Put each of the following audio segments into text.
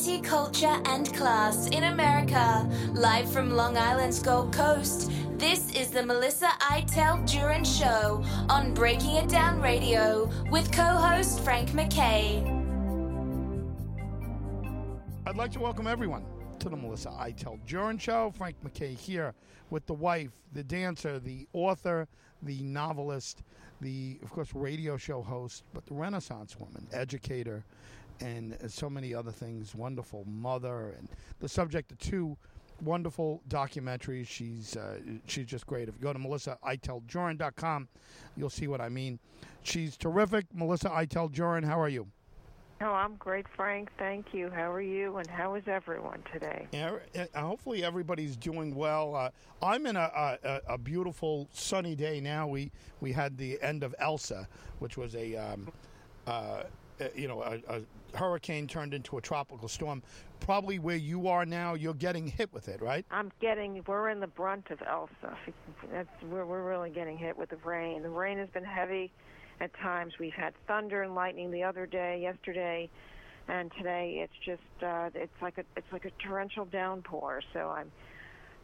Culture, and class in America. Live from Long Island's Gold Coast, this is the Melissa Iteld Jurin Show on Breaking It Down Radio with co host Frank MacKay. I'd like to welcome everyone to the Melissa Iteld Jurin Show. Frank MacKay here with the wife, the dancer, the author, the novelist, the, of course, radio show host, but the Renaissance woman, educator, and so many other things. Wonderful mother, and the subject of two wonderful documentaries. She's uh, she's just great. If you go to melissaiteldjurin.com, you'll see what I mean. She's terrific. Melissa Iteld how are you? Oh, I'm great, Frank. Thank you. How are you? And how is everyone today? Yeah, uh, hopefully everybody's doing well. Uh, I'm in a, a, a, beautiful sunny day now. We we had the end of Elsa, which was a um, uh, you know a, a, hurricane turned into a tropical storm. Probably where you are now, you're getting hit with it, right? I'm getting. We're in the brunt of Elsa. That's we're we're really getting hit with the rain. The rain has been heavy at times. We've had thunder and lightning the other day, yesterday, and today it's just uh, it's like a it's like a torrential downpour. So I'm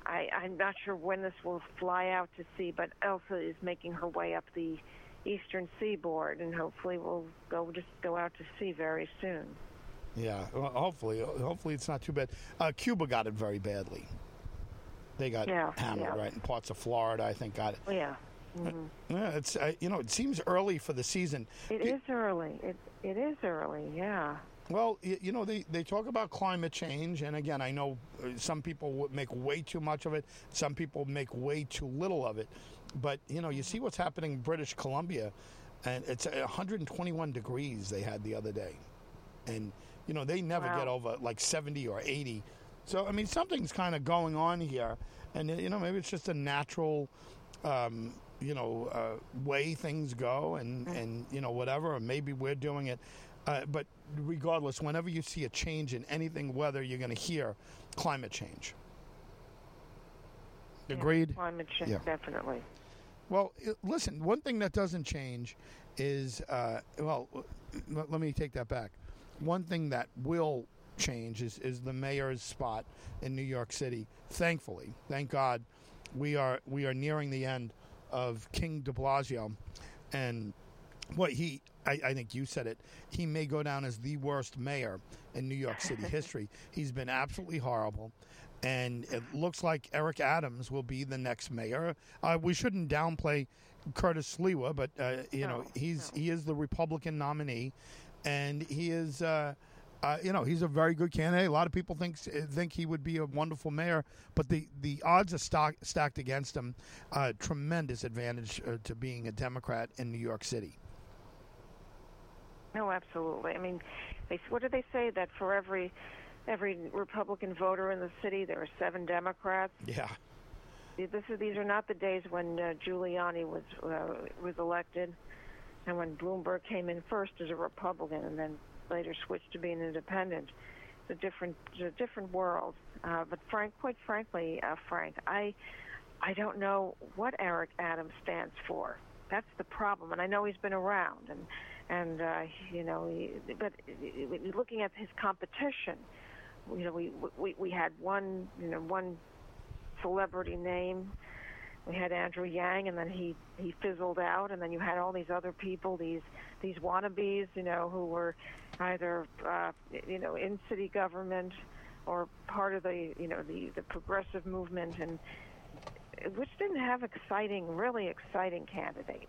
I, I'm not sure when this will fly out to sea, but Elsa is making her way up the eastern seaboard, and hopefully we'll go just go out to sea very soon. Yeah, well, hopefully, hopefully it's not too bad. Uh, Cuba got it very badly. They got yeah, hammered, yeah. right? And parts of Florida, I think, got it. Yeah. Mm-hmm. Yeah, it's uh, you know it seems early for the season. It is early. It it is early. Yeah. Well, you know they they talk about climate change, and again, I know uh, some people make way too much of it. Some people make way too little of it. But you know, you see what's happening in British Columbia, and it's 121 degrees they had the other day, and you know they never wow. get over like 70 or 80. So I mean, something's kind of going on here, and you know maybe it's just a natural. Um, you know, uh, way things go, and, and you know whatever, or maybe we're doing it. Uh, but regardless, whenever you see a change in anything, weather, you're going to hear climate change. Agreed. Yeah, climate change, Yeah. definitely. Well, listen, one thing that doesn't change is, uh, well, let, me take that back. One thing that will change is, is the mayor's spot in New York City. Thankfully, thank God, we are we are nearing the end of King De Blasio, and what he, I, I think you said it, he may go down as the worst mayor in New York City history. He's been absolutely horrible and it looks like Eric Adams will be the next mayor. Uh, we shouldn't downplay Curtis Sliwa, but uh, you know he's no. he is the Republican nominee, and he is. Uh, uh, you know he's a very good candidate. A lot of people think think he would be a wonderful mayor, but the, the odds are stock, stacked against him. Uh, tremendous advantage uh, to being a Democrat in New York City. No, absolutely. I mean, they, what do they say that for every every Republican voter in the city, there are seven Democrats? Yeah, This is, these are not the days when uh, Giuliani was uh, was elected, and when Bloomberg came in first as a Republican, and then later switched to being independent. It's a different, it's a different world. Uh, but Frank, quite frankly, uh, Frank, I, I don't know what Eric Adams stands for. That's the problem, and I know he's been around, and and uh, you know, he, but uh, looking at his competition, you know, we we we had one, you know, one celebrity name. We had Andrew Yang, and then he he fizzled out, and then you had all these other people, these these wannabes, you know, who were either uh, you know in city government or part of the you know the the progressive movement, and which didn't have exciting, really exciting candidates.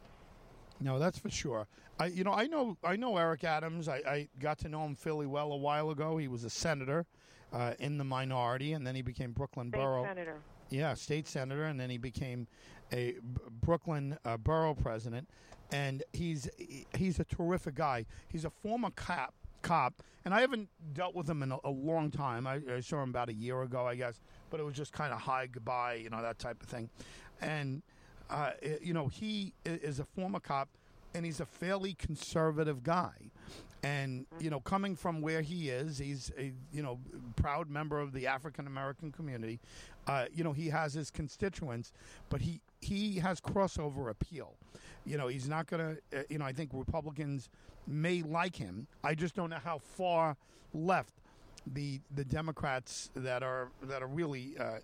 No, that's for sure. I, you know, I know, I know Eric Adams. I, I got to know him fairly well a while ago. He was a senator uh, in the minority, and then he became Brooklyn State Borough. senator. Yeah, state senator, and then he became a B- Brooklyn uh, borough president. And he's he's a terrific guy. He's a former cop, cop, and I haven't dealt with him in a, a long time. I, I saw him about a year ago, I guess, but it was just kind of hi, goodbye, you know, that type of thing. And uh, you know, he is a former cop, and he's a fairly conservative guy. And you know, coming from where he is, he's a you know proud member of the African American community. Uh, you know, he has his constituents, but he he has crossover appeal. You know, he's not going to. Uh, you know, I think Republicans may like him. I just don't know how far left the the Democrats that are that are really uh,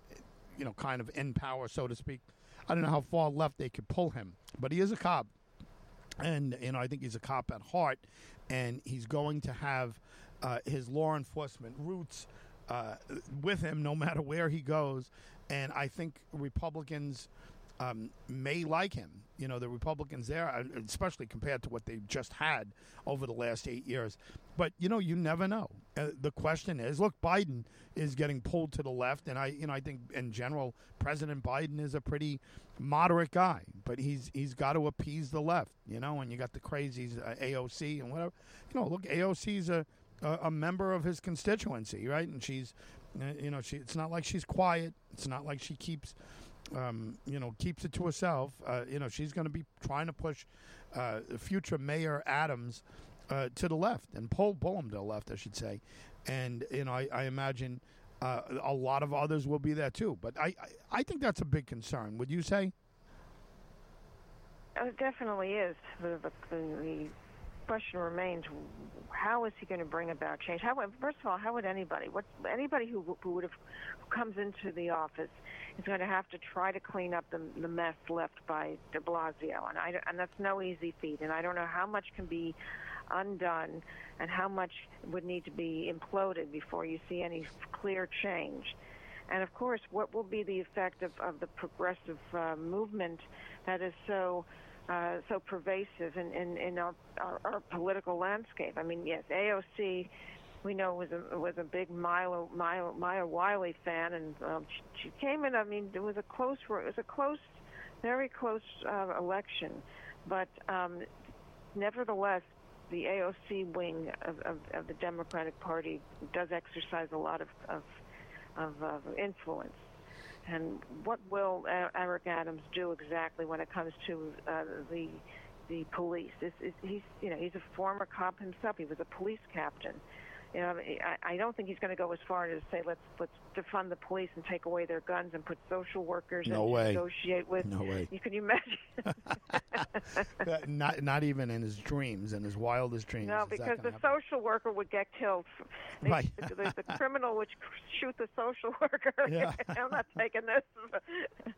you know kind of in power, so to speak. I don't know how far left they could pull him, but he is a cop, and you know I think he's a cop at heart, and he's going to have uh, his law enforcement roots uh, with him no matter where he goes, and I think Republicans um, may like him. You know, the Republicans there, uh, especially compared to what they've just had over the last eight years. But you know, you never know. Uh, the question is, look, Biden is getting pulled to the left, and I, you know, I think in general, President Biden is a pretty moderate guy, but he's he's got to appease the left. You know, and you got the crazies, uh, AOC and whatever. You know, look, AOC's a, a member of his constituency, right? And she's, uh, you know, she. It's not like she's quiet. It's not like she keeps um, you know, keeps it to herself. Uh, you know, she's going to be trying to push uh, future Mayor Adams uh, to the left and pull pull him to the left, I should say. And you know, I, I imagine uh, a lot of others will be there too. But I, I, I think that's a big concern. Would you say? Oh, it definitely is. The, the, question remains: How is he going to bring about change? How, first of all, how would anybody, what anybody who who would have who comes into the office is going to have to try to clean up the, the mess left by De Blasio, and I and that's no easy feat. And I don't know how much can be undone and how much would need to be imploded before you see any clear change. And of course, what will be the effect of, of the progressive uh, movement that is so uh, so pervasive in, in, in our, our, our political landscape? I mean, yes, AOC we know was a was a big Milo Maya, Maya Wiley fan, and um, she, she came in. I mean, it was a close it was a close, very close uh, election, but um, nevertheless, the AOC wing of, of, of the Democratic Party does exercise a lot of of, of, of influence. And what will Eric Adams do exactly when it comes to uh, the the police? This is, he's you know he's a former cop himself. He was a police captain you know, I, I don't think he's going to go as far as to say let's let's defund the police and take away their guns and put social workers no and way. negotiate with. No way. You can you imagine? not not even in his dreams, in his wildest dreams. No, because the happen. social worker would get killed. They, Right. the, the, the criminal would shoot the social worker. Yeah. I'm not taking this.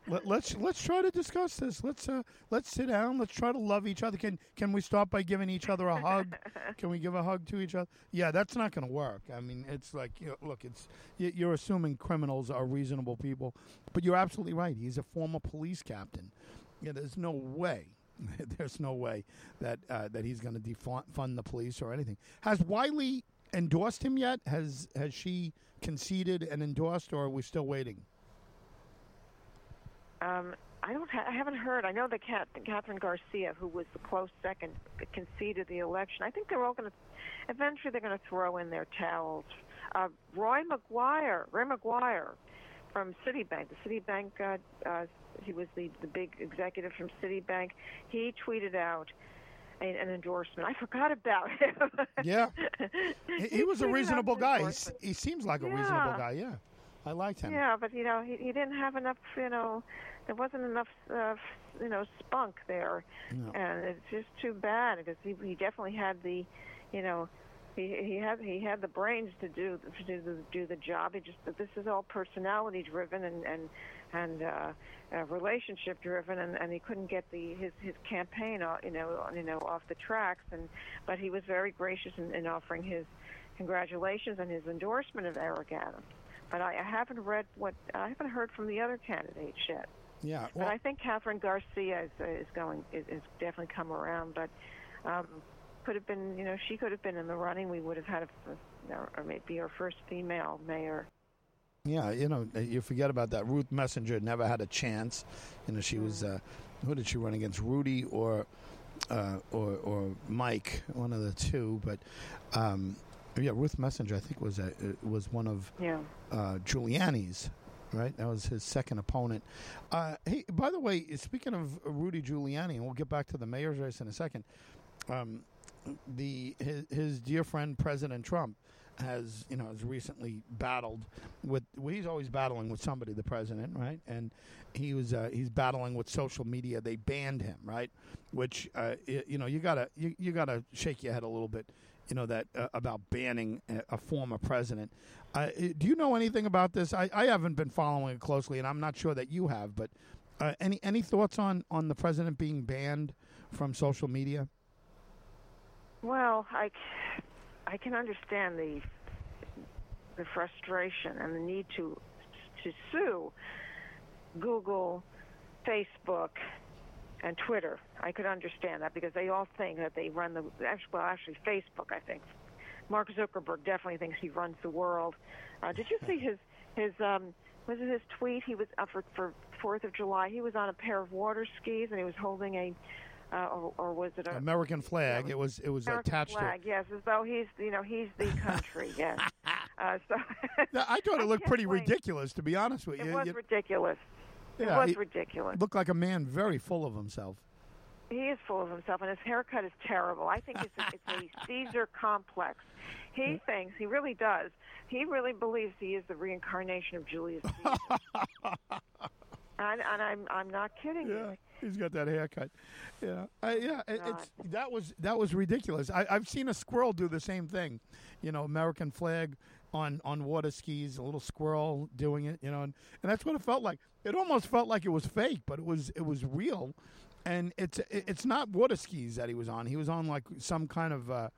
Let, let's let's try to discuss this. Let's uh let's sit down. Let's try to love each other. Can can we start by giving each other a hug? can we give a hug to each other? Yeah, that's not going to work. I mean, it's like you know, look, it's you- you're assuming criminals are reasonable people, but you're absolutely right. He's a former police captain. Yeah, there's no way. There's no way that uh, that he's going to defund the police or anything. Has Wiley endorsed him yet? Has has she conceded and endorsed, or are we still waiting? Um, I don't. Ha- I haven't heard. I know that Cat- Kathryn Garcia, who was the close second, conceded the election. I think they're all going to. Eventually, they're going to throw in their towels. Uh, Ray McGuire, Ray McGuire, from Citibank. The Citibank. Uh, uh, he was the the big executive from Citibank. He tweeted out. An endorsement. I forgot about him. Yeah. He, he was a reasonable guy. He, he seems like a Yeah. reasonable guy. Yeah, I liked him. Yeah, but you know, he he didn't have enough. You know, there wasn't enough. Uh, you know, spunk there, No. and it's just too bad because he he definitely had the, you know, he he had he had the brains to do to do the, do the job. He just this is all personality driven and and and uh, uh, relationship driven, and, and he couldn't get the his his campaign, uh, you know, you know, off the tracks. And but he was very gracious in, in offering his congratulations and his endorsement of Eric Adams. But I, I haven't read what I haven't heard from the other candidates yet. Yeah. But I think Kathryn Garcia is, uh, is going is, is definitely come around. But um, could have been, you know, she could have been in the running. We would have had a, or or maybe our first female mayor. yeah. You know, you forget about that. Ruth Messinger never had a chance. You know, she was. Uh, who did she run against? Rudy or uh, or or Mike, one of the two. But um, yeah, Ruth Messinger, I think was a, was one of Yeah. uh, Giuliani's, right? That was his second opponent. Uh, hey, by the way, speaking of Rudy Giuliani, and we'll get back to the mayor's race in a second. Um, the his, his dear friend President Trump has you know has recently battled with well, he's always battling with somebody the president right and he was uh, he's battling with social media they banned him right which uh, y- you know you gotta you, you gotta shake your head a little bit you know that uh, about banning a, a former president. Uh, do you know anything about this? I, I haven't been following it closely, and I'm not sure that you have. But uh, any any thoughts on on the president being banned from social media? Well, I, I can understand the the frustration and the need to to sue Google, Facebook, and Twitter. I could understand that because they all think that they run the actually well actually Facebook I think. Mark Zuckerberg definitely thinks he runs the world. Uh, did you see his his um was it his tweet? He was up for for Fourth of July. He was on a pair of water skis and he was holding a uh, or, or, was it a American flag? it was it was American attached flag, to. Yes, as though he's you know he's the country. yes. Uh, so I thought it looked pretty blame- ridiculous, to be honest with you. It was You- ridiculous. It was ridiculous. looked like a man very full of himself. He is full of himself, and his haircut is terrible. I think it's a, it's a Caesar complex. He thinks he really does. He really believes he is the reincarnation of Julius Caesar. And, and I'm I'm not kidding Yeah, you. he's got that haircut. Yeah, I, yeah. It, it's that was that was ridiculous. I, I've seen a squirrel do the same thing. You know, American flag on on water skis. A little squirrel doing it. You know, and, and that's what it felt like. It almost felt like it was fake, but it was it was real. And it's it- it's not water skis that he was on. He was on like some kind of uh,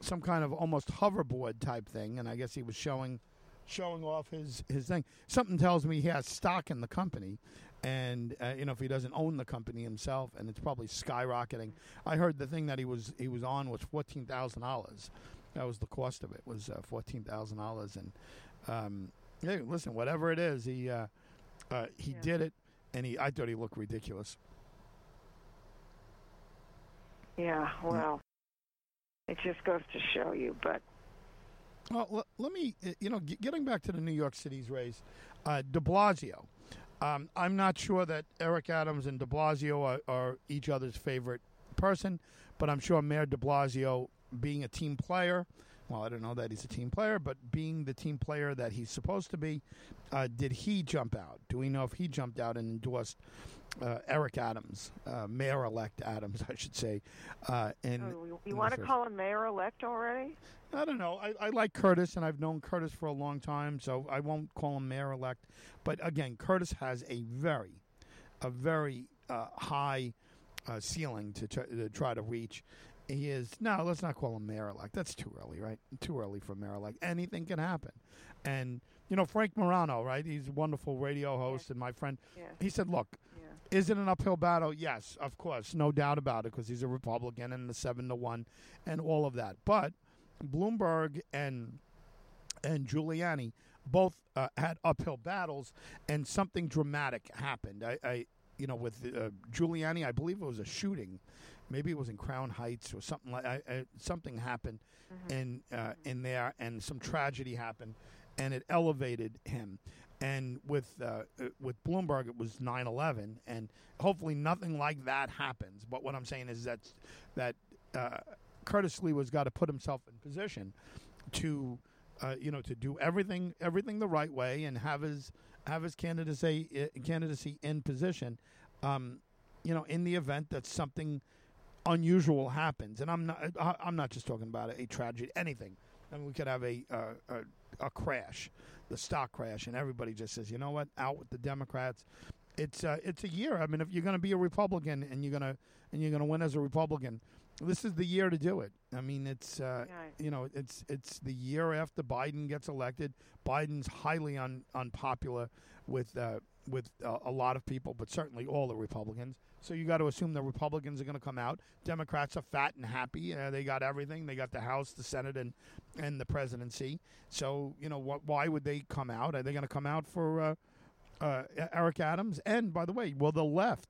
some kind of almost hoverboard type thing. And I guess he was showing showing off his his thing. Something tells me he has stock in the company, and uh, you know if he doesn't own the company himself, and it's probably skyrocketing. I heard the thing that he was he was on was fourteen thousand dollars. That was the cost of it was uh, fourteen thousand dollars, and um, hey, listen, whatever it is, he uh, uh, he Yeah. did it, and he I thought he looked ridiculous. Yeah, well, it just goes to show you. But Well, let me, uh, you know, getting back to the New York City's race, uh, De Blasio. Um, I'm not sure that Eric Adams and De Blasio are, are each other's favorite person, but I'm sure Mayor De Blasio, being a team player, well, I don't know that he's a team player, but being the team player that he's supposed to be, uh, did he jump out? Do we know if he jumped out and endorsed uh, Eric Adams, uh, Mayor-elect Adams, I should say? Uh, in, oh, you, want to call him mayor-elect already? I don't know. I, I like Curtis, and I've known Curtis for a long time, so I won't call him mayor elect. But again, Curtis has a very, a very uh, high uh, ceiling to, try to try to reach. He is no. Let's not call him mayor elect. That's too early, right? Too early for mayor elect. Anything can happen, and you know Frank Morano, right? He's a wonderful radio host, and my friend. Yeah. He said, "Look, Yeah. Is it an uphill battle? Yes, of course, no doubt about it, because he's a Republican and the seven to one, and all of that. But Bloomberg and and Giuliani both uh, had uphill battles, and something dramatic happened. I, I you know, with uh, Giuliani, I believe it was a shooting. Maybe it was in Crown Heights or something like. I, I, something happened in uh, in there, and some tragedy happened, and it elevated him. And with uh, with Bloomberg, it was 9/11, and hopefully nothing like that happens. But what I'm saying is that that uh, Curtis Sliwa's got to put himself in position to uh, you know to do everything everything the right way and have his have his candidacy uh, candidacy in position. Um, you know, in the event that something unusual happens, and I'm not I'm not just talking about a tragedy, anything. I mean, we could have a uh, a, a crash, the stock crash, and everybody just says, you know what, out with the Democrats. It's uh, it's a year. I mean, if you're going to be a Republican and you're gonna and you're gonna win as a Republican, this is the year to do it. I mean, it's uh, Right. you know, it's it's the year after Biden gets elected. Biden's highly un, unpopular with uh, with uh, a lot of people, but certainly all the Republicans. So you got to assume the Republicans are going to come out. Democrats are fat and happy. Uh, they got everything. They got the House, the Senate, and and the presidency. So you know, wh- why would they come out? Are they going to come out for uh, uh, Eric Adams? And by the way, will the left?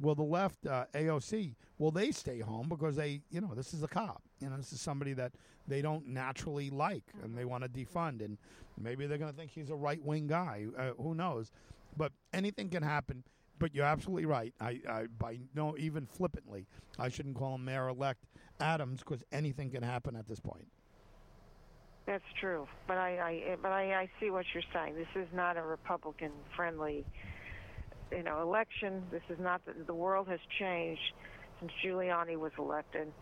Will the left uh, AOC will they stay home because they you know this is a cop you know this is somebody that they don't naturally like and they want to defund and maybe they're going to think he's a right wing guy uh, who knows but anything can happen but you're absolutely right I, I by no even flippantly I shouldn't call him mayor elect Adams because anything can happen at this point That's true, but I, I but I, I see what you're saying. This is not a Republican-friendly, you know, election. This is not the, the world has changed since Giuliani was elected,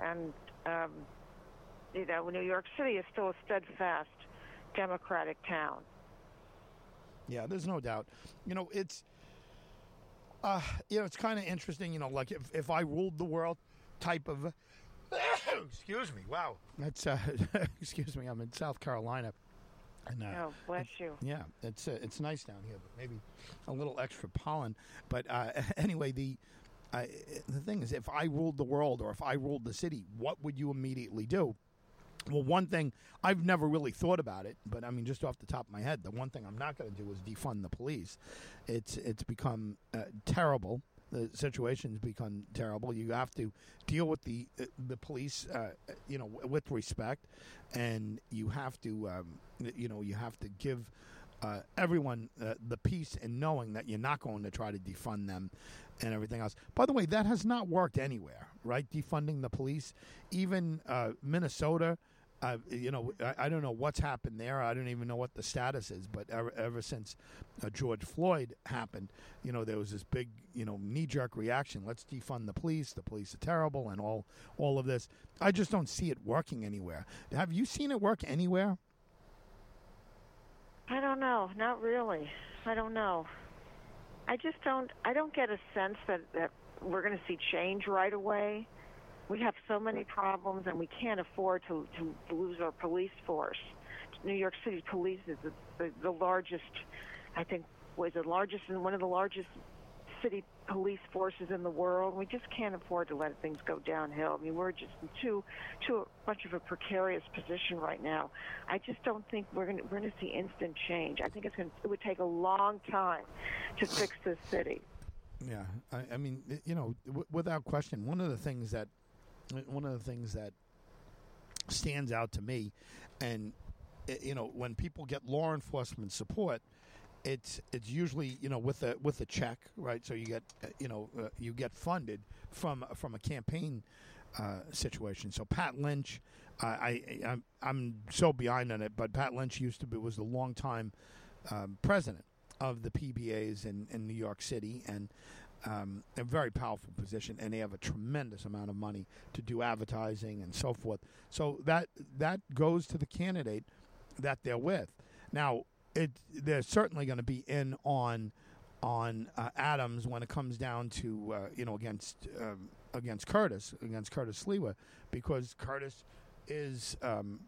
and um, you know, New York City is still a steadfast Democratic town. Yeah, there's no doubt. You know, it's uh, you know, it's kind of interesting. You know, like if if I ruled the world, type of. excuse me. Wow, that's uh, excuse me. I'm in South Carolina. And, uh, oh, bless you. Yeah, it's uh, it's nice down here, but maybe a little extra pollen. But uh, anyway, the the thing is, if I ruled the world or if I ruled the city, what would you immediately do? Well, one thing I've never really thought about it, but I mean, just off the top of my head, the one thing I'm not going to do is defund the police. It's it's become uh, terrible. The situation's become terrible. You have to deal with the uh, the police, uh, you know, with respect, and you have to, um, you know, you have to give. Uh, everyone uh, the peace and knowing that you're not going to try to defund them and everything else. By the way, that has not worked anywhere, right? Defunding the police, even uh, Minnesota uh, you know, I, I, don't know what's happened there. I don't even know what the status is. But ever, ever since uh, George Floyd happened, you know, there was this big, you know, knee jerk reaction. Let's defund the police. The police are terrible, and all all of this. I just don't see it working anywhere. Have you seen it work anywhere? I don't know. Not really. I don't know. I just don't. I don't get a sense that that we're going to see change right away we have so many problems and we can't afford to, to lose our police force. New York City Police is the, the, the largest, I think, was the largest and one of the largest city police forces in the world. We just can't afford to let things go downhill. I mean, we're just in too too much of a precarious position right now. I just don't think we're going we're going to see instant change. I think it's going it would take a long time to fix this city. Yeah, I, I mean, you know, w- without question, one of the things that one of the things that stands out to me, and eh, you know, when people get law enforcement support, it's it's usually you know with a with a check, right? So you get eh, you know uh, you get funded from from a campaign uh, situation. So Pat Lynch, uh, I I'm, I'm, so behind on it, but Pat Lynch used to be was the longtime um, president of the PBAs in, in New York City, and um, a very powerful position, and they have a tremendous amount of money to do advertising and so forth. So that that goes to the candidate that they're with. Now, it they're certainly going to be in on on uh, Adams when it comes down to uh, you know against um, against Curtis against Curtis Sliwa because Curtis is. Um,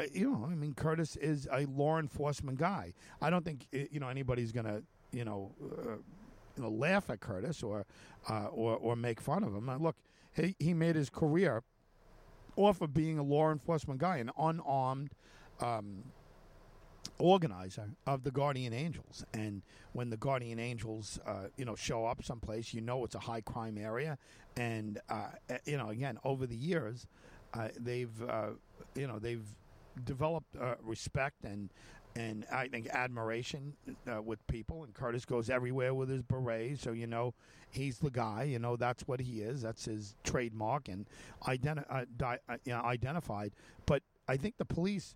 uh, you know, I mean, Curtis is a law enforcement guy. I don't think you know anybody's going to, you know, uh, you know, laugh at Curtis or, uh, or or make fun of him. Now, look, he he made his career off of being a law enforcement guy, an unarmed. Um, organizer of the Guardian Angels. And when the Guardian Angels, uh, you know, show up someplace, you know it's a high crime area. And uh, eh, you know, again, over the years, uh, they've uh, you know they've developed uh, respect and and I think admiration uh, with people. And Curtis goes everywhere with his beret, so you know he's the guy. You know that's what he is. That's his trademark and identi- uh, di- uh, you know, identified. But I think the police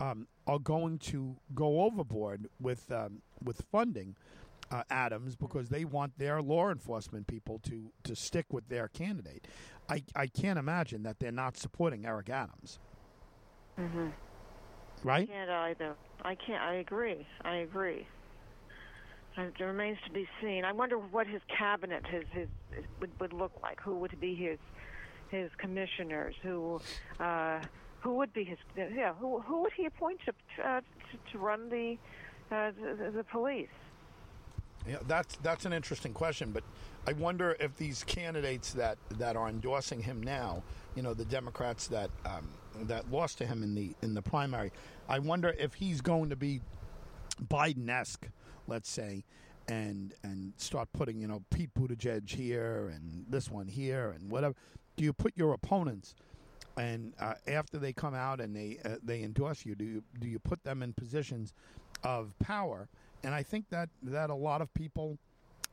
um, are going to go overboard with um, with funding. Uh, Adams because they want their law enforcement people to, to stick with their candidate. I, I can't imagine that they're not supporting Eric Adams. Mm-hmm. Right? I can't either. I can't. I agree. I agree. It remains to be seen. I wonder what his cabinet his, his, his would, would look like. Who would be his his commissioners? Who uh, who would be his yeah? Who who would he appoint to uh, to, to run the, uh, the the police? Yeah, that's that's an interesting question, but I wonder if these candidates that that are endorsing him now, you know, the Democrats that um, that lost to him in the in the primary. I wonder if he's going to be Biden-esque, let's say, and and start putting you know Pete Buttigieg here and this one here and whatever. Do you put your opponents? And uh, after they come out and they uh, they endorse you, do you do you put them in positions of power? And I think that that a lot of people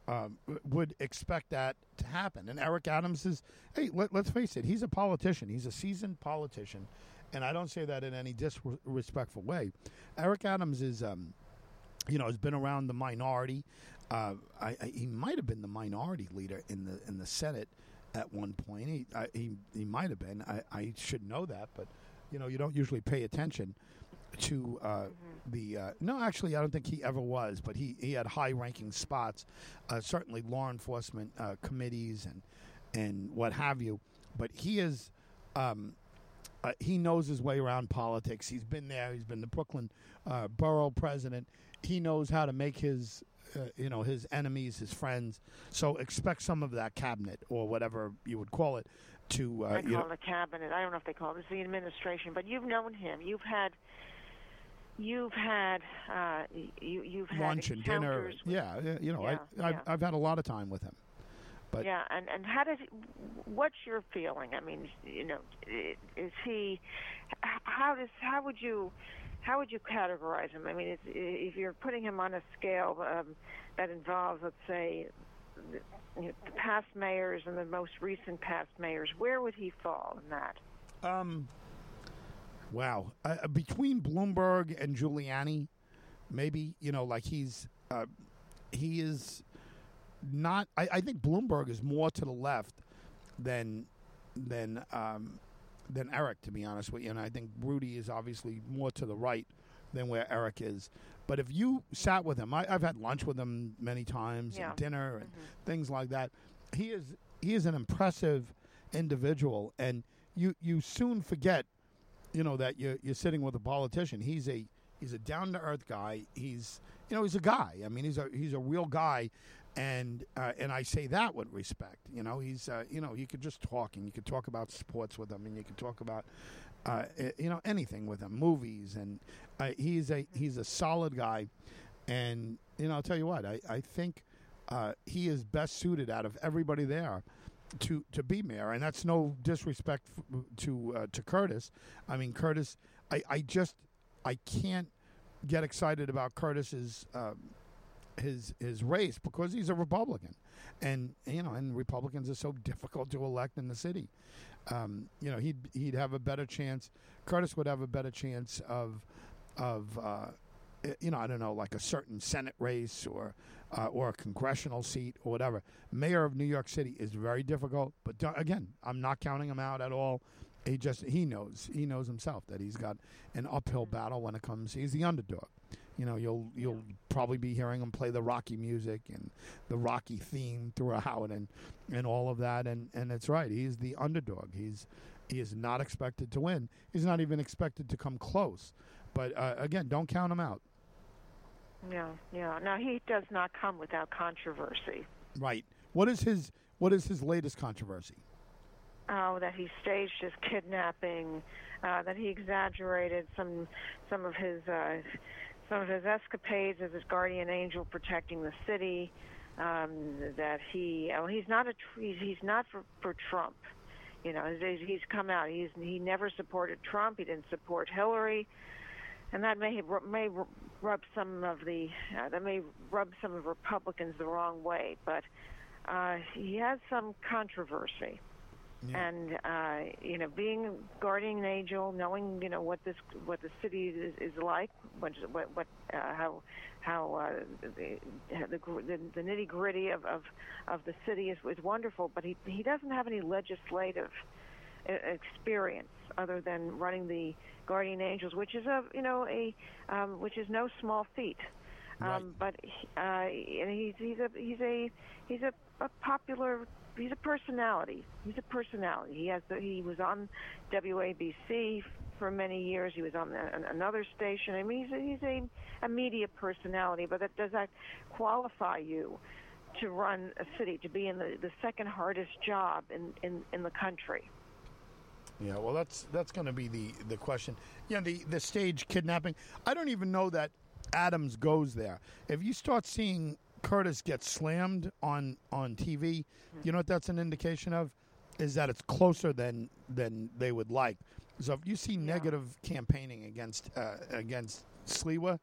um, would expect that to happen. And Eric Adams is, hey, let, us face it, he's a politician. He's a seasoned politician, and I don't say that in any disrespectful way. Eric Adams is, um, you know, has been around the minority. Uh, I, I, he might have been the minority leader in the in the Senate at one point. He I, he, he might have been. I, I should know that, but you know, you don't usually pay attention to uh, Mm-hmm. the. Uh, no, actually, I don't think he ever was, but he, he had high ranking spots, uh, certainly law enforcement uh, committees and and what have you. But he is. Um, uh, he knows his way around politics. He's been there. He's been the Brooklyn uh, borough president. He knows how to make his, uh, you know, his enemies his friends. So expect some of that cabinet or whatever you would call it to, uh, I you call know, it a cabinet. I don't know if they call it. It's the administration. But you've known him. You've had. You've had. Uh, you you've had lunch and dinner. with- Yeah, you know, Yeah, I, I've, yeah. I've had a lot of time with him. But yeah, and and how does What's your feeling? I mean, you know, is he? How does? How would you? How would you categorize him? I mean, if you're putting him on a scale um, that involves, let's say, the, you know, the past mayors and the most recent past mayors, where would he fall in that? Um, wow. Uh, uh, between Bloomberg and Giuliani, maybe you know, like he's uh, he is not. I, I think Bloomberg is more to the left than than um, than Eric, to be honest with you. And I think Rudy is obviously more to the right than where Eric is. But if you sat with him, I, I've had lunch with him many times, Yeah. and dinner, and things like that. He is he is an impressive individual, and you you soon forget, you know, that you're you're sitting with a politician. He's a he's a down to earth guy. He's you know he's a guy. I mean he's a he's a real guy, and uh, and I say that with respect. You know he's uh, you know you could just talk and you could talk about sports with him and you could talk about. Uh, eh, you know anything with him, movies, and uh, he's a he's a solid guy, and you know I'll tell you what I I think uh, he is best suited out of everybody there to to be mayor, and that's no disrespect f- to uh, to Curtis. I mean, Curtis, I, I just I can't get excited about Curtis's um, his his race because he's a Republican, and you know, and Republicans are so difficult to elect in the city. Um, you know, he'd he'd have a better chance. Curtis would have a better chance of of uh, you know, I don't know, like a certain Senate race or uh, or a congressional seat or whatever. Mayor of New York City is very difficult, but again, I'm not counting him out at all. He just he knows he knows himself that he's got an uphill battle when it comes. He's the underdog. You know, you'll you'll probably be hearing him play the Rocky music and the Rocky theme throughout and and all of that. And and it's right. He's the underdog. He's he is not expected to win. He's not even expected to come close. But uh, again, don't count him out. Yeah, yeah. Now he does not come without controversy. Right. What is his What is his latest controversy? Oh, that he staged his kidnapping, uh, that he exaggerated some some of his uh, some of his escapades as his guardian angel protecting the city. Um, that he oh, he's not a he's, he's not for for Trump. You know, he's, he's come out. He's he never supported Trump. He didn't support Hillary, and that may may rub some of the uh, that may rub some of Republicans the wrong way. But uh, he has some controversy and uh, you know, being guardian angel, knowing you know what this what the city is, is like, what what, what uh, how how uh, the the, the, the nitty gritty of, of of the city is is wonderful, but he he doesn't have any legislative uh, experience other than running the guardian angels, which is a you know a um, which is no small feat. Right. Um, but uh, and he's he's a he's a he's a, a popular he's a personality. He's a personality. He has the, he was on WABC for many years. He was on the, an, another station. I mean, he's a, he's a a media personality. But that does that qualify you to run a city to be in the the second hardest job in in in the country? Yeah, well, that's that's going to be the the question. Yeah, the the stage kidnapping. I don't even know that Adams goes there. If you start seeing Curtis get slammed on on TV, you know what that's an indication of is that it's closer than than they would like. So if you see negative campaigning against uh, against Sliwa,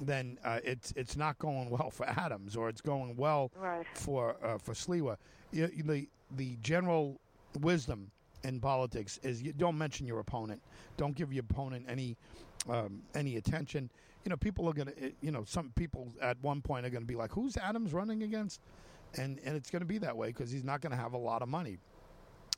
then uh, it's it's not going well for Adams, or it's going well Right. for uh, for Sliwa. You, you- the the general wisdom in politics is you don't mention your opponent. Don't give your opponent any um, any attention. You know, people are gonna. You know, some people at one point are gonna be like, "Who's Adams running against?" And and it's gonna be that way because he's not gonna have a lot of money.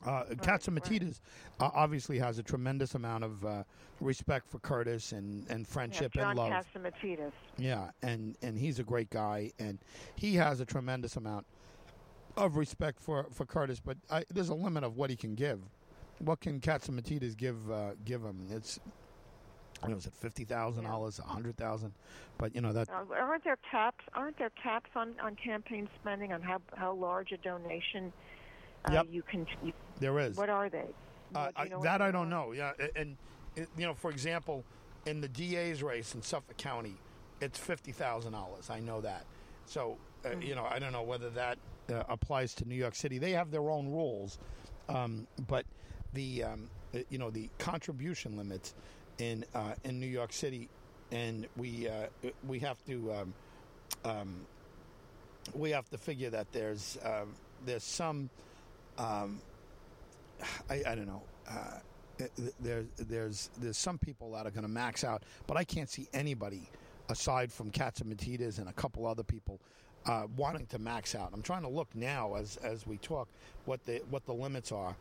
uh, Catsimatidis uh, obviously has a tremendous amount of uh, respect for Curtis and, and friendship yeah, and love. Catsimatidis. Yeah, and, and he's a great guy, and he has a tremendous amount of respect for, for Curtis. But I, there's a limit of what he can give. What can Catsimatidis give uh, give him? It's I know, is it fifty thousand dollars, a hundred thousand? But you know that Uh, aren't there caps? Aren't there caps on, on campaign spending on how how large a donation uh, Yep. you can? You, there is. what are they? Uh, I, you know what that I don't know. Yeah, and, uh, you know, for example, in the DA's race in Suffolk County, it's fifty thousand dollars. I know that. So uh, Mm-hmm. you know, I don't know whether that uh, applies to New York City. They have their own rules, um, but the um, uh, you know the contribution limits in uh, in New York City, and we uh, we have to. Um, um, we have to figure that there's um, there's some um, I, I don't know. Uh, there's there's there's some people that are going to max out, but I can't see anybody aside from Catsimatidis and a couple other people uh, wanting to max out. I'm trying to look now as as we talk what the what the limits are,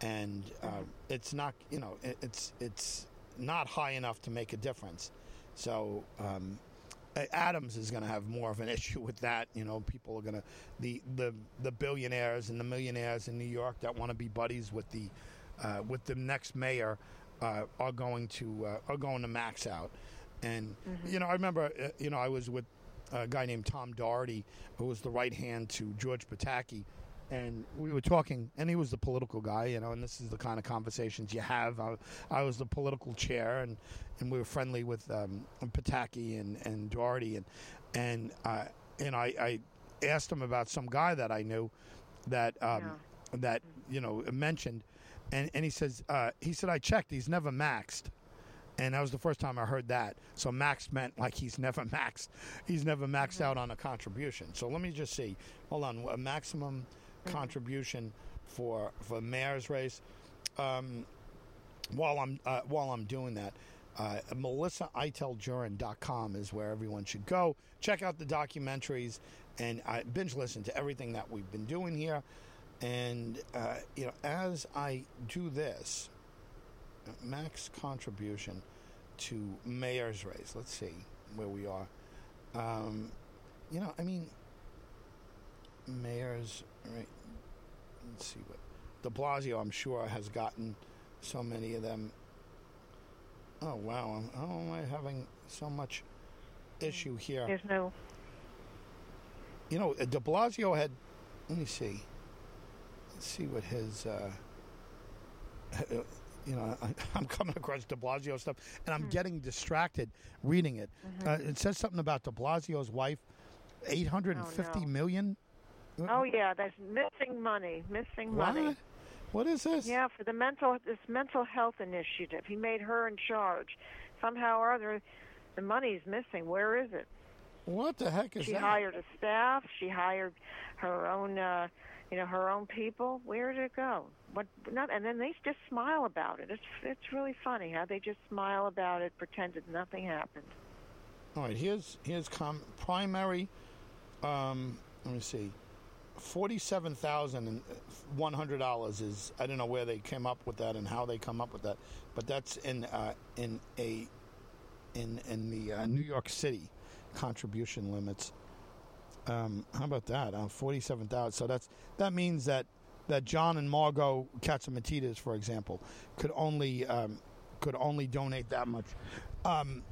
and uh, it's not you know it, it's it's not high enough to make a difference. So. Um, Adams is going to have more of an issue with that. You know, people are going to the the the billionaires and the millionaires in New York that want to be buddies with the uh, with the next mayor uh, are going to uh, are going to max out. And you know, I remember uh, you know I was with a guy named Tom Doherty, who was the right hand to George Pataki. And we were talking, and he was the political guy, you know, and this is the kind of conversations you have. I, I was the political chair, and, and we were friendly with um, Pataki and, and Doherty, and and uh, and I, I asked him about some guy that I knew that um, that you know mentioned, and and he says uh, he said I checked, he's never maxed. And that was the first time I heard that. So max meant like he's never maxed. He's never maxed out on a contribution. So let me just see. Hold on. A maximum contribution for for mayor's race. Um, while I'm uh, while I'm doing that, uh, MelissaIteldJurin.com is where everyone should go. Check out the documentaries and I binge listen to everything that we've been doing here. And uh, you know, as I do this, max contribution to mayor's race. Let's see where we are. Um, you know, I mean, mayor's right. Let's see what De Blasio. I'm sure has gotten so many of them. Oh wow! I'm, how am I having so much issue here? There's no. You know, De Blasio had. Let me see. Let's see what his. Uh, you know, I, I'm coming across De Blasio stuff, and I'm getting distracted reading it. Uh, it says something about De Blasio's wife, eight hundred and fifty Oh, no. million. Oh yeah, that's missing money. Missing money. What? What is this? Yeah, for the mental this mental health initiative, he made her in charge. Somehow or other, the money's missing. Where is it? What the heck is She that? She hired a staff. She hired her own, uh, you know, her own people. Where did it go? What? Not, and then they just smile about it. It's it's really funny how they just smile about it, pretend that nothing happened. All right, here's here's com- primary. Um, let me see, forty-seven thousand and one hundred dollars is I don't know where they came up with that and how they come up with that, but that's in uh, in a in in the uh, New York City contribution limits. Um, how about that? Uh, Forty-seven thousand. So that's that means that that John and Margot Catsimatidis, for example, could only um, could only donate that much. Um,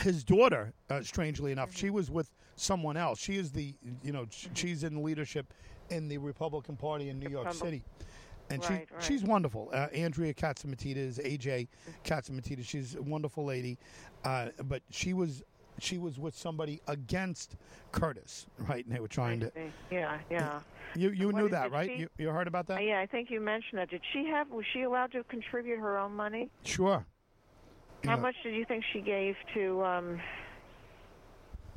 his daughter, uh, strangely enough, she was with someone else. She is the, you know, she's in leadership in the Republican Party in New York Republic- City, and Right, she right. she's wonderful. Uh, Andrea Catsimatidis, AJ Catsimatidis, she's a wonderful lady, uh, but she was she was with somebody against Curtis, right? And they were trying to. Yeah, yeah. You you What knew that, right? she- You you heard about that? yeah, I think you mentioned that. Did she have? Was she allowed to contribute her own money? Sure. How know, much did you think she gave to? um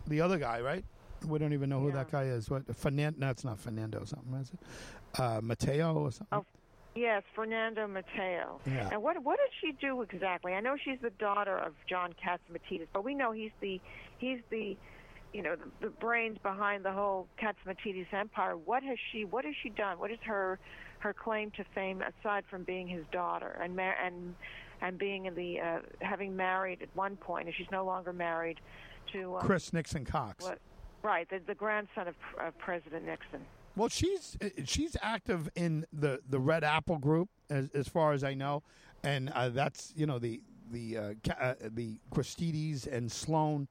The other guy, right? We don't even know who Yeah. that guy is. What Fernando? No, it's not Fernando. Something is it? Uh, Mateo or something? Oh, Yes, Fernando Mateo. Yeah. And what what did she do exactly? I know she's the daughter of John Catsimatidis, but we know he's the he's the you know, the, the brains behind the whole Catsimatidis empire. What has she? What has she done? What is her her claim to fame aside from being his daughter and mar- and and being in the uh, having married at one point, and she's no longer married to um, Chris Nixon Cox. What, right, the, the grandson of uh, President Nixon. Well, she's uh, she's active in the, the Red Apple Group, as as far as I know, and uh, that's you know the the uh, uh, the Gristedes and Sloan.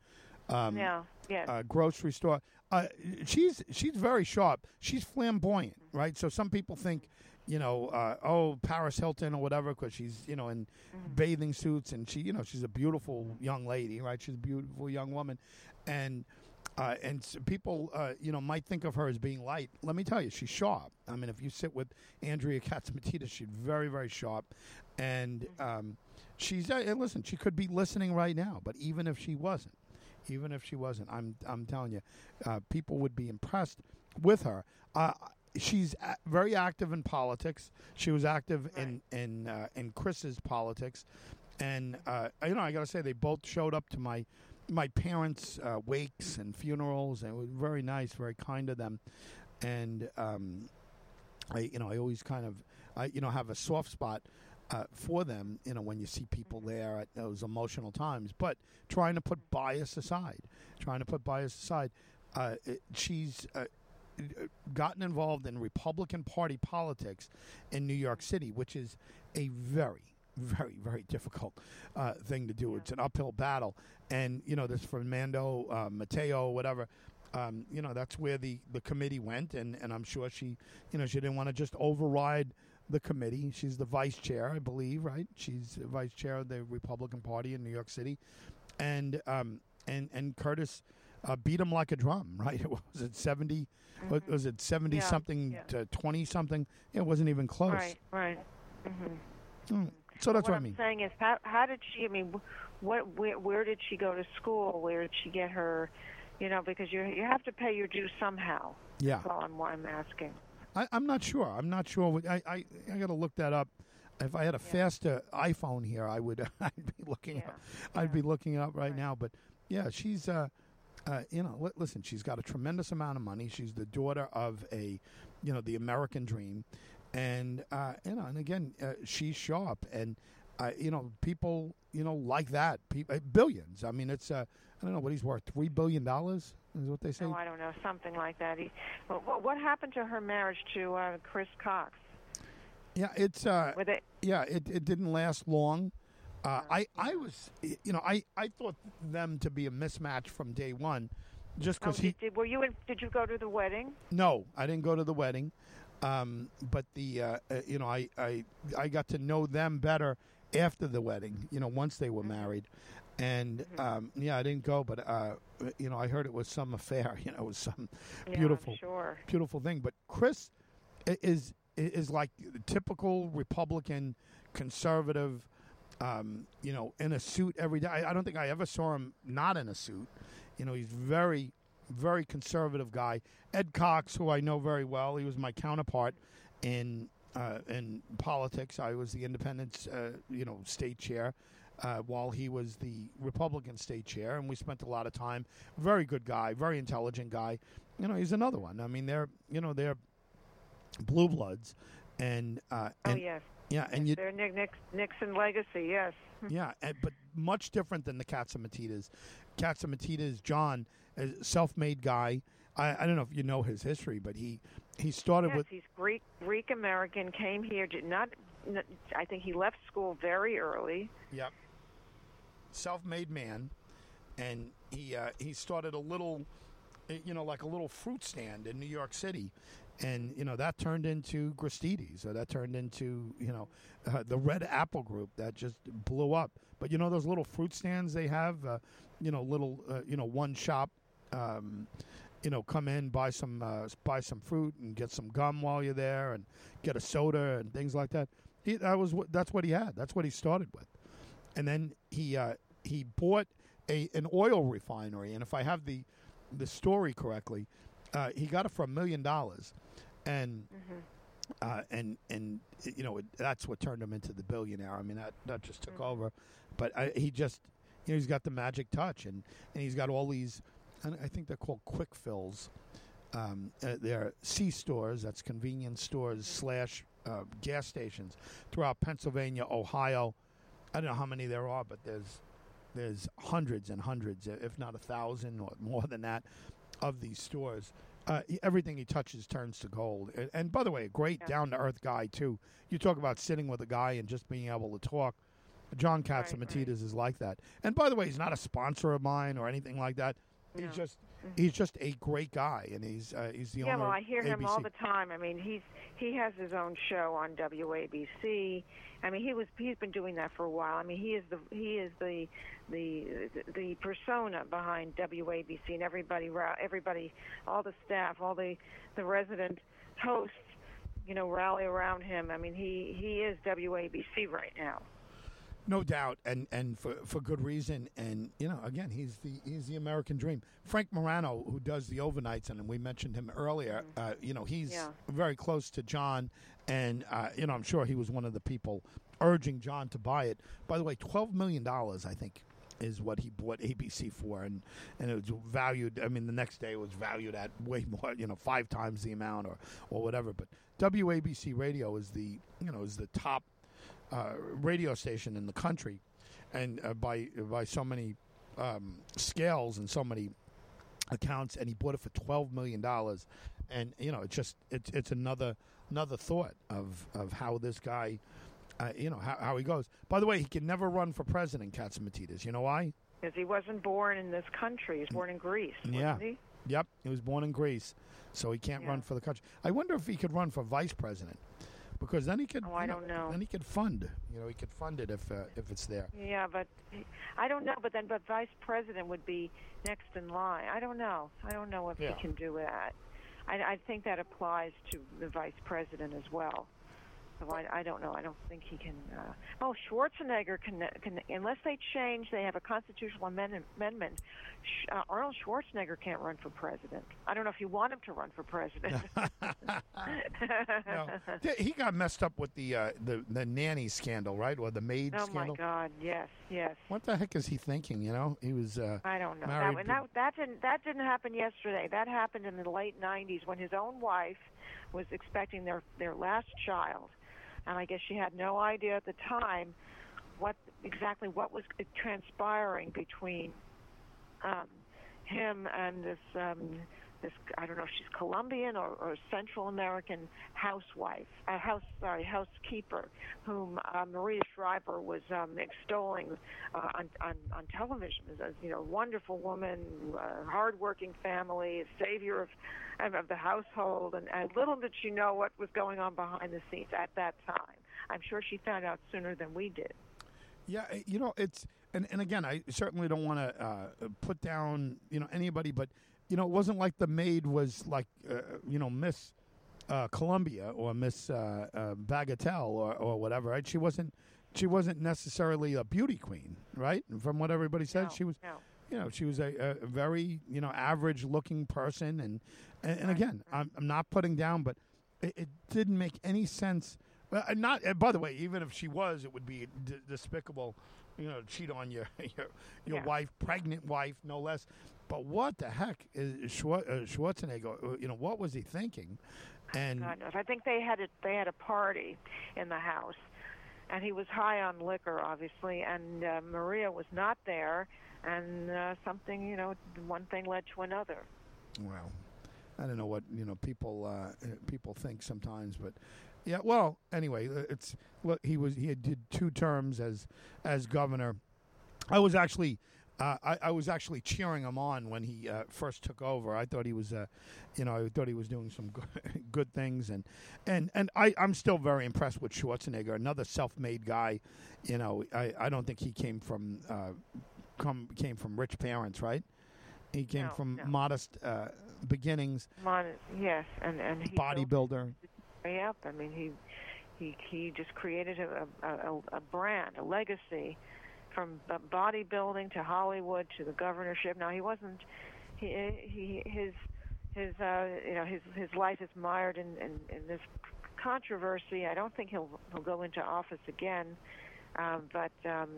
Um, yeah. Yes. Uh, grocery store. Uh, she's she's very sharp. She's flamboyant, right? So some people think, you know, uh, oh Paris Hilton or whatever, because she's you know in mm-hmm. bathing suits and she you know she's a beautiful young lady, right? She's a beautiful young woman, and uh, and people, uh, you know, might think of her as being light. Let me tell you, she's sharp. I mean, if you sit with Andrea Catsimatidis, she's very, very sharp, and um, she's. Uh, listen, she could be listening right now, but even if she wasn't, even if she wasn't, I'm, I'm telling you, uh, people would be impressed with her. Uh, she's very active in politics. She was active in in uh, in Chris's politics, and uh, you know, I got to say, they both showed up to my my parents' uh, wakes and funerals, and it was very nice, very kind of them. And um, I, you know, I always kind of, I, you know, have a soft spot uh, for them. You know, when you see people there at those emotional times, but trying to put bias aside, trying to put bias aside. Uh, it, she's uh, gotten involved in Republican Party politics in New York City, which is a very very, very difficult uh, thing to do. It's an uphill battle, and you know this Fernando uh, Mateo, whatever. Um, you know that's where the, the committee went, and, and I'm sure she, you know, she didn't want to just override the committee. She's the vice chair, I believe, right? She's vice chair of the Republican Party in New York City, and um, and and Curtis uh, beat him like a drum, right? was it 70 what was it seventy Yeah, something yeah. to twenty something? It wasn't even close. Right. Right. hmm Mm. So that's what what, I I'm mean. saying is, how, how did she? I mean, what? Where, where did she go to school? Where did she get her? You know, because you you have to pay your dues somehow. Yeah. That's all I'm, I'm asking. I, I'm not sure. I'm not sure. what- I I, I got to look that up. If I had a faster iPhone here, I would. I'd be looking. Yeah. Up, I'd be looking up right, Right. now. But yeah, she's. Uh, uh, you know, listen. She's got a tremendous amount of money. She's the daughter of a, you know, the American dream, and uh, you know, and again, uh, she's sharp, and uh, you know, people, you know, like that. People, billions. I mean, it's. Uh, I don't know what he's worth. Three billion dollars is what they say. No, I don't know, something like that. He, well, what, what happened to her marriage to uh, Chris Cox? yeah, it's. Uh, they? yeah, it, it didn't last long. Uh, I I was you know I, I thought them to be a mismatch from day one, just Oh, because he did, did, were you? In, did you go to the wedding? no I didn't go to the wedding, um, but the uh, uh, you know I, I I got to know them better after the wedding you know once they were married, and um, yeah I didn't go but uh, you know I heard it was some affair you know it was some Yeah, beautiful sure. beautiful thing. But Chris is is like the typical Republican conservative, um, you know, in a suit every day. I, I don't think I ever saw him not in a suit. You know, he's very, very conservative guy. Ed Cox, who I know very well, he was my counterpart in uh, in politics. I was the independent, uh, you know, state chair. Uh, while he was the Republican state chair, and we spent a lot of time. Very good guy, very intelligent guy. You know, he's another one. I mean, they're you know they're blue bloods, and uh, Oh and yes. yeah, and you They're Nick, Nixon legacy. Yes. yeah, and, but much different than the Catsimatidis. Catsimatidis, John, is a self-made guy. I, I don't know if you know his history, but he he started Yes, with he's Greek Greek American. Came here. Did not. I think he left school very early. Yep. Self-made man, and he uh, he started a little, you know, like a little fruit stand in New York City, and you know that turned into Gristedes, or that turned into you know uh, the Red Apple Group that just blew up. But you know those little fruit stands they have, uh, you know, little uh, you know one shop. Um, you know, come in, buy some, uh, buy some fruit, and get some gum while you're there, and get a soda and things like that. He, that was what, that's what he had. That's what he started with and then he uh, he bought a an oil refinery. And if I have the the story correctly, uh, he got it for a million dollars, and uh, and and you know it, that's what turned him into the billionaire. I mean that that just took over, but I, he just you know he's got the magic touch, and and he's got all these and I think they're called Kwik Fills. Um, uh, they're C stores, that's convenience stores slash uh, gas stations throughout Pennsylvania, Ohio. I don't know how many there are, but there's there's hundreds and hundreds, if not a thousand or more than that, of these stores. Uh, everything he touches turns to gold. And, and by the way, a great Yeah. down to earth guy too. You talk about sitting with a guy and just being able to talk. John Right, Catsimatidis is like that. And by the way, he's not a sponsor of mine or anything like that. He's No. just he's just a great guy, and he's uh, he's the yeah, owner. well, I hear him all the time. I mean, he's he has his own show on WABC. I mean, he was he's been doing that for a while. I mean, he is the he is the the the persona behind WABC, and everybody everybody all the staff, all the the resident hosts, you know, rally around him. I mean, he he is WABC right now. No doubt, and and for for good reason. And you know, again, he's the he's the American dream. Frank Morano, who does the overnights, and we mentioned him earlier. Uh, you know, he's Yeah. very close to John, and uh, you know, I'm sure he was one of the people urging John to buy it. By the way, twelve million dollars, I think. Is what he bought ABC for, and and it was valued. I mean, the next day it was valued at way more, you know, five times the amount or or whatever. But WABC Radio is the you know is the top uh, radio station in the country, and uh, by by so many um, scales and so many accounts, and he bought it for twelve million dollars, and you know it's just it's it's another another thought of of how this guy, uh, you know how, how he goes. By the way, he can never run for president, Catsimatidis. You know why? Because he wasn't born in this country. He was born in Greece, Yeah. he? Yep, he was born in Greece, so he can't Yeah. run for the country. I wonder if he could run for vice president, because then he could. Oh, I don't know. Then he could fund. You know, he could fund it if uh, if it's there. Yeah, but I don't know. But then, but vice president would be next in line. I don't know. I don't know if Yeah. he can do that. I, I think that applies to the vice president as well. So I, I don't know. I don't think he can. Uh, oh, Schwarzenegger can, can, unless they change, they have a constitutional amendment. amendment Sh- uh, Arnold Schwarzenegger can't run for president. I don't know if you want him to run for president. no. He got messed up with the uh, the the nanny scandal, right, or the maid oh scandal. Oh my God! Yes, yes. What the heck is he thinking? You know, he was. Uh, I don't know. That, and to- that, that didn't that didn't happen yesterday. That happened in the late '90s when his own wife was expecting their their last child, and I guess she had no idea at the time what exactly what was transpiring between um, him and this um, this I don't know if she's Colombian or, or Central American housewife, uh, house sorry housekeeper, whom uh, Maria Shriver was um, extolling uh, on, on on television as a you know wonderful woman, uh, hardworking family, savior of of of the household, and, and little did she know what was going on behind the scenes at that time. I'm sure she found out sooner than we did. yeah, eh, you know, it's and and again, I certainly don't want to uh, put down you know anybody, but you know, it wasn't like the maid was like uh, you know Miss uh, Colombia or Miss uh, uh, Bagatelle or or whatever, right? She wasn't. She wasn't necessarily a beauty queen, right? From what everybody said, No, she was no. you know, she was a, a very, you know, average looking person. And, and, and again, I'm, I'm not putting down, but it, it didn't make any sense. Uh, not, uh, by the way, even if she was, it would be d- despicable, you know, cheat on your, your, your Yeah. wife, pregnant wife, no less. But what the heck is uh, Schwarzenegger, uh, you know, what was he thinking? And God knows. I think they had a they had a party in the house, and he was high on liquor, obviously, and uh, Maria was not there, and uh, something you know one thing led to another. Well, I don't know what you know people uh, people think sometimes, but yeah. Well, anyway, uh, it's look. He was he had did two terms as as governor. I was actually. Uh, I, I was actually cheering him on when he uh, first took over. I thought he was, uh, you know, I thought he was doing some good, good things, and and and I, I'm still very impressed with Schwarzenegger, another self-made guy. You know, I, I don't think he came from uh, come came from rich parents, right? He came No, from no. modest uh, beginnings, Mon- yes, and and he bodybuilder. way up. I mean, he he he just created a a, a, a brand, a legacy, from bodybuilding to Hollywood to the governorship. Now he wasn't he he his his uh you know his his life is mired in in, in this controversy. I don't think he'll he'll go into office again, um, but um,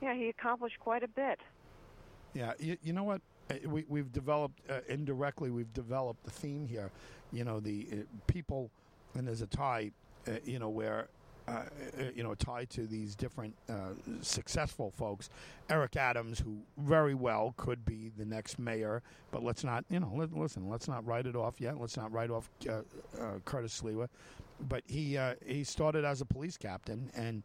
yeah, he accomplished quite a bit. Yeah, you, you know what? uh, we, we've developed uh, indirectly. We've developed the theme here. You know, the uh, people, and there's a tie. Uh, you know where. Uh, you know, tied to these different uh, successful folks. Eric Adams, who very well could be the next mayor, but let's not, you know, let, listen, let's not write it off yet. Let's not write off uh, uh, Curtis Sliwa. But he uh, he started as a police captain and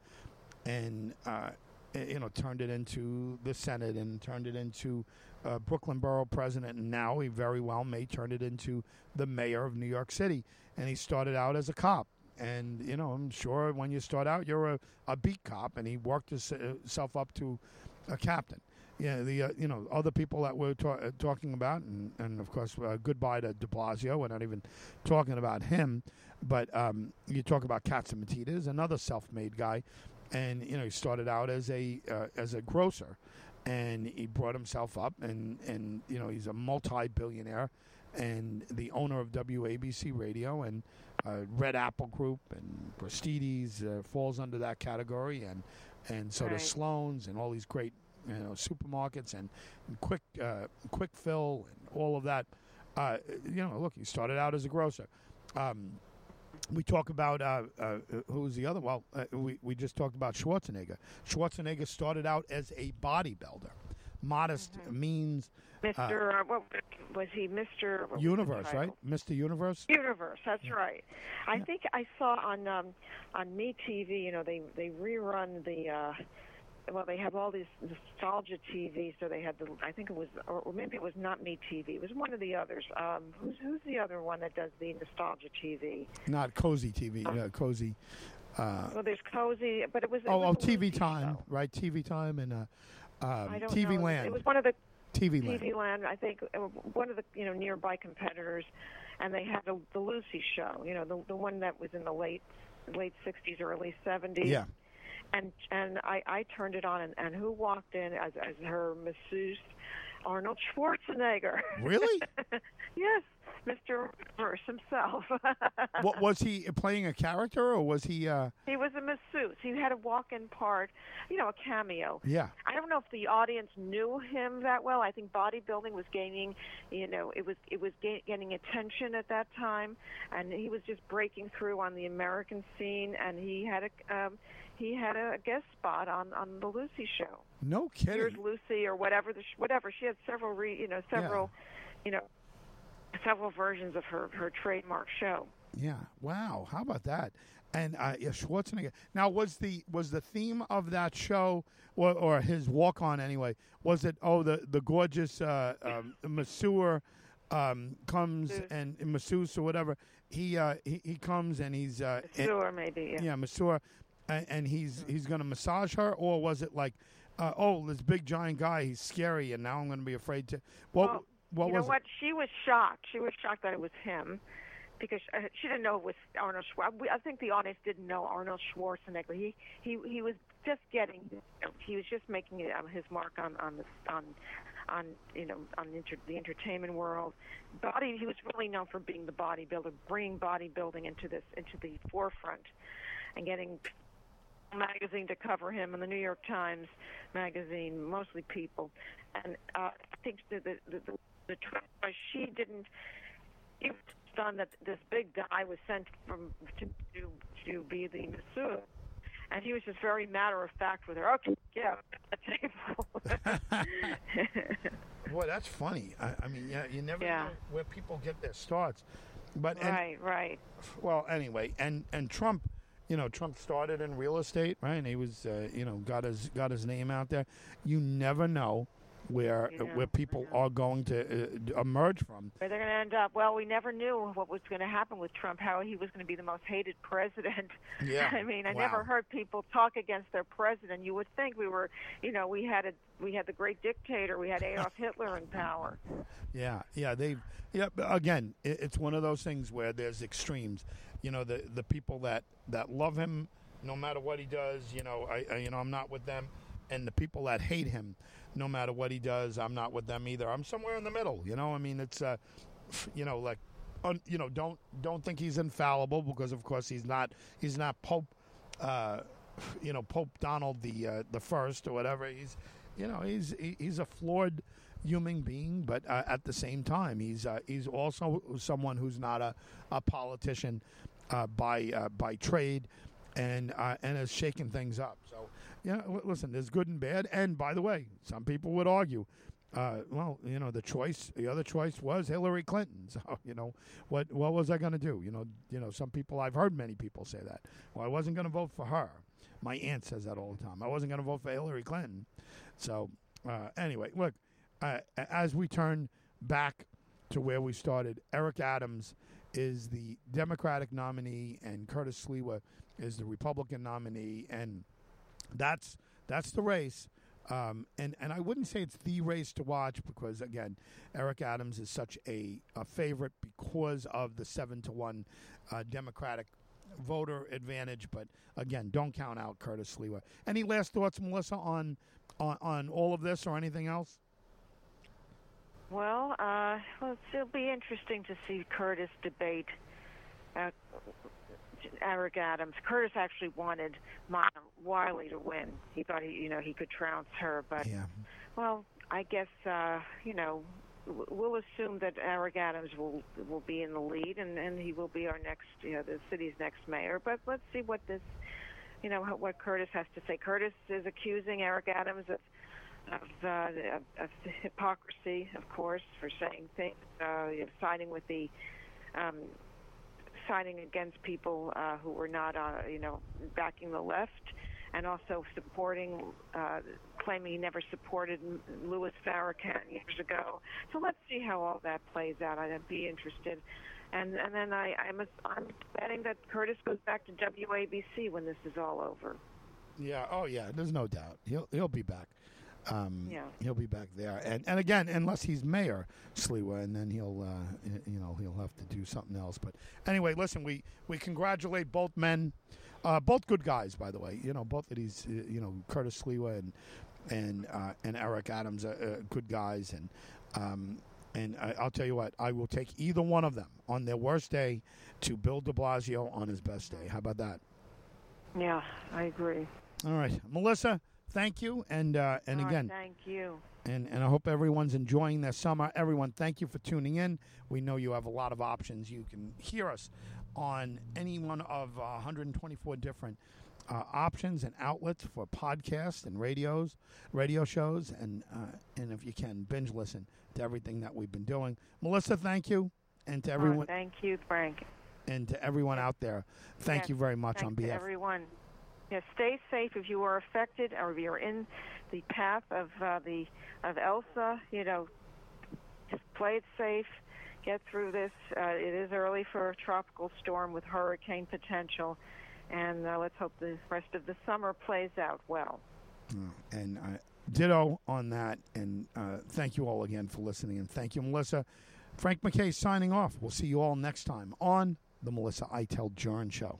and uh, you know turned it into the Senate and turned it into uh, Brooklyn Borough president, and now he very well may turn it into the mayor of New York City. And he started out as a cop. And you know, I'm sure when you start out, you're a, a beat cop, and he worked himself up to a captain. Yeah, the uh, you know other people that we're ta- uh, talking about, and, and of course uh, goodbye to De Blasio. We're not even talking about him, but um, you talk about katz and Catsimatidis, another self-made guy, and you know he started out as a uh, as a grocer, and he brought himself up, and and you know he's a multi-billionaire, and the owner of WABC Radio and uh, Red Apple Group and Gristedes uh, falls under that category, and and so Right. does Sloan's and all these great you know supermarkets and, and quick uh, Kwik Fill and all of that. Uh, you know, look, he started out as a grocer. Um, we talk about uh, uh, who's the other? Well, uh, we we just talked about Schwarzenegger. Schwarzenegger started out as a bodybuilder. Modest means Mr. Uh, what was he? Mr. what was the universe, right? Mr. Universe. Universe. That's right. I think I saw on um, on Me TV. You know, they they rerun the. Uh, well, they have all these nostalgia TV. So they had the. I think it was, or maybe it was not Me TV. It was one of the others. Um, who's who's the other one that does the nostalgia TV? Not cozy TV. Uh, cozy. Uh, Well, there's Cozy, but it was. it oh, was oh, a TV time, show. right? TV time and uh, um, I don't TV know. Land. It was one of the TV Land. TV Land, I think, uh, one of the you know nearby competitors, and they had the, the Lucy show. You know, the the one that was in the late late '60s, early '70s. Yeah. And and I I turned it on, and, and who walked in as as her masseuse? Arnold Schwarzenegger. Really? yes, Mr. Verse himself. what was he playing a character or was he? Uh, he was a masseuse. He had a walk-in part, you know, a cameo. yeah. I don't know if the audience knew him that well. I think bodybuilding was gaining, you know, it was it was ga- getting attention at that time, and he was just breaking through on the American scene. And he had a um, he had a guest spot on on the Lucy show. No kidding. Here's. Lucy or whatever the sh- whatever. She had several re, you know several, you know, several versions of her her trademark show. Yeah. Wow. How about that? And uh, yeah, Schwarzenegger. Now, was the was the theme of that show or, or his walk on anyway? Was it oh the the gorgeous uh, um, masseur um, comes Masseuse. and masseuse or whatever he uh, he, he comes and he's uh, and- maybe. Yeah. yeah masseur and, and he's he's going to massage her or was it like uh, oh this big giant guy he's scary and now I'm going to be afraid to what Well, what you was know what? She was shocked. She was shocked that it was him because uh, she didn't know it was Arnold Schwarzenegger. I think the audience didn't know Arnold Schwarzenegger. He he he was just getting. He was just making um, his mark on on the on on you know on inter, the entertainment world. Body. He was really known for being the bodybuilder, bringing bodybuilding into this into the forefront, and getting magazine to cover him and the New York Times magazine, mostly people. And uh, I think the the the, the, she didn't. He was stunned that this big guy was sent from to to, to be the masseuse. And he was just very matter of fact with her. Okay, yeah, at the table. boy that's funny I, I mean yeah you never Yeah. know where people get their starts but and, right, right. well anyway and and Trump you know Trump started in real estate right and he was uh, you know got his got his name out there you never know where You know, where people know. are going to uh, emerge from Where they're going to end up? Well, we never knew what was going to happen with Trump. How he was going to be the most hated president. Yeah. I mean, I Wow. never heard people talk against their president. You would think we were, you know, we had a we had the great dictator. We had Adolf Hitler in power. Yeah, yeah, they, yeah. Again, it, it's one of those things where there's extremes. You know, the the people that that love him, no matter what he does. You know, I, I you know I'm not with them, and the people that hate him, no matter what he does, I'm not with them either. I'm somewhere in the middle. You know, I mean, it's uh, you know, like, un, you know, don't don't think he's infallible because of course he's not. He's not Pope. Uh, you know, Pope Donald the uh, the first or whatever. He's, you know, he's he, he's a flawed human being, but uh, at the same time, he's uh, he's also someone who's not a, a politician uh, by uh, by trade, and uh, and has shaken things up. So yeah, listen, there's good and bad. And by the way, some people would argue. Uh, well, you know, the choice, the other choice was Hillary Clinton. So, you know, what what was I going to do? You know, you know, some people I've heard many people say that. Well, I wasn't going to vote for her. My aunt says that all the time. I wasn't going to vote for Hillary Clinton. So, anyway, look, uh, as we turn back to where we started, Eric Adams is the Democratic nominee, and Curtis Sliwa is the Republican nominee, and that's that's the race. Um, and and I wouldn't say it's the race to watch because again, Eric Adams is such a, a favorite because of the seven to one uh, Democratic voter advantage. But again, don't count out Curtis Sliwa. Any last thoughts, Melissa, on on, on all of this or anything else? Well, uh, well, it'll be interesting to see Curtis debate uh, Eric Adams. Curtis actually wanted Mona Wiley to win. He thought he, you know, he could trounce her, but yeah. well, I guess uh, you know we'll assume that Eric Adams will will be in the lead, and and he will be our next, you know, the city's next mayor. But let's see what this, you know, what Curtis has to say. Curtis is accusing Eric Adams of of, uh, of hypocrisy, of course, for saying things, uh, siding with the, um, siding against people uh, who were not, uh, you know, backing the left, and also supporting, uh, claiming he never supported Louis Farrakhan years ago. So let's see how all that plays out. I'd be interested. And and then I, I'm a, I'm betting that Curtis goes back to WABC when this is all over. Yeah. Oh yeah. There's no doubt. He'll he'll be back. Um, yeah. He'll be back there, and and again, unless he's mayor Sliwa, and then he'll uh, you know he'll have to do something else. But anyway, listen, we we congratulate both men, uh, both good guys, by the way. You know, both of these, uh, you know, Curtis Sliwa and and uh, and Eric Adams, are uh, good guys, and. Um, and I, will tell you what, I will take either one of them on their worst day to Bill de Blasio on his best day. How about that? Yeah, I agree. All right. Melissa, thank you. And uh, and All again, thank you. And and I hope everyone's enjoying their summer. Everyone, thank you for tuning in. We know you have a lot of options. You can hear us on any one of uh, 124 different uh, options and outlets for podcasts and radios, radio shows, and uh, and if you can binge listen to everything that we've been doing. Melissa, thank you, and to everyone. Oh, thank you, Frank. And to everyone out there, thank yes, you very much on behalf. Of everyone. Yeah, stay safe if you are affected or if you're in the path of uh, the of Elsa. You know, just play it safe. Get through this. Uh, it is early for a tropical storm with hurricane potential, and uh, let's hope the rest of the summer plays out well. Mm, and uh, ditto on that. And uh, thank you all again for listening. And thank you, Melissa. Frank MacKay signing off. We'll see you all next time on the Melissa Iteld Jurin Show.